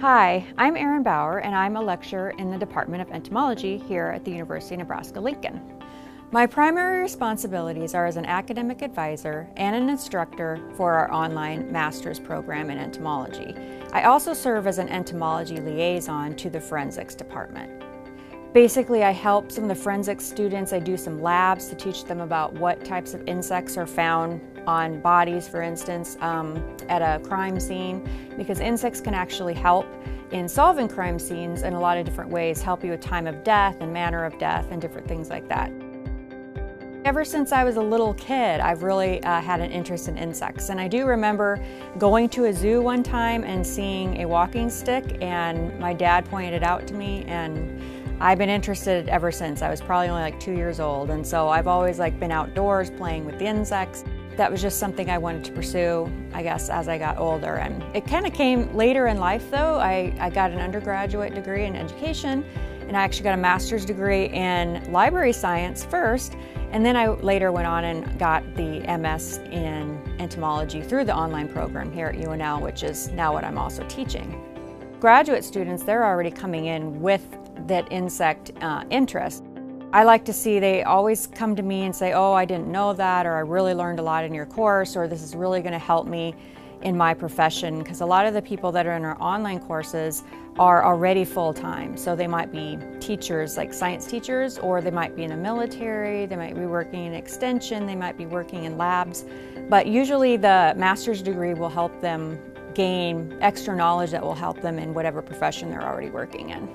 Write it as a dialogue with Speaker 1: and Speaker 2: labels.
Speaker 1: Hi, I'm Erin Bauer and I'm a lecturer in the Department of Entomology here at the University of Nebraska-Lincoln. My primary responsibilities are as an academic advisor and an instructor for our online master's program in entomology. I also serve as an entomology liaison to the forensics department. Basically, I help some of the forensic students. I do some labs to teach them about what types of insects are found on bodies, for instance, um, at a crime scene, because insects can actually help in solving crime scenes in a lot of different ways, help you with time of death and manner of death and different things like that. Ever since I was a little kid, I've really uh, had an interest in insects. And I do remember going to a zoo one time and seeing a walking stick, and my dad pointed it out to me, and I've been interested ever since. I was probably only like two years old, and so I've always like been outdoors playing with the insects. That was just something I wanted to pursue, I guess, as I got older. And it kind of came later in life, though. I, I got an undergraduate degree in education, and I actually got a master's degree in library science first, and then I later went on and got the MS in entomology through the online program here at UNL, which is now what I'm also teaching. Graduate students, they're already coming in with that insect uh, interest. I like to see they always come to me and say, oh, I didn't know that, or I really learned a lot in your course, or this is really going to help me in my profession. Because a lot of the people that are in our online courses are already full time. So they might be teachers, like science teachers, or they might be in the military, they might be working in extension, they might be working in labs. But usually the master's degree will help them gain extra knowledge that will help them in whatever profession they're already working in.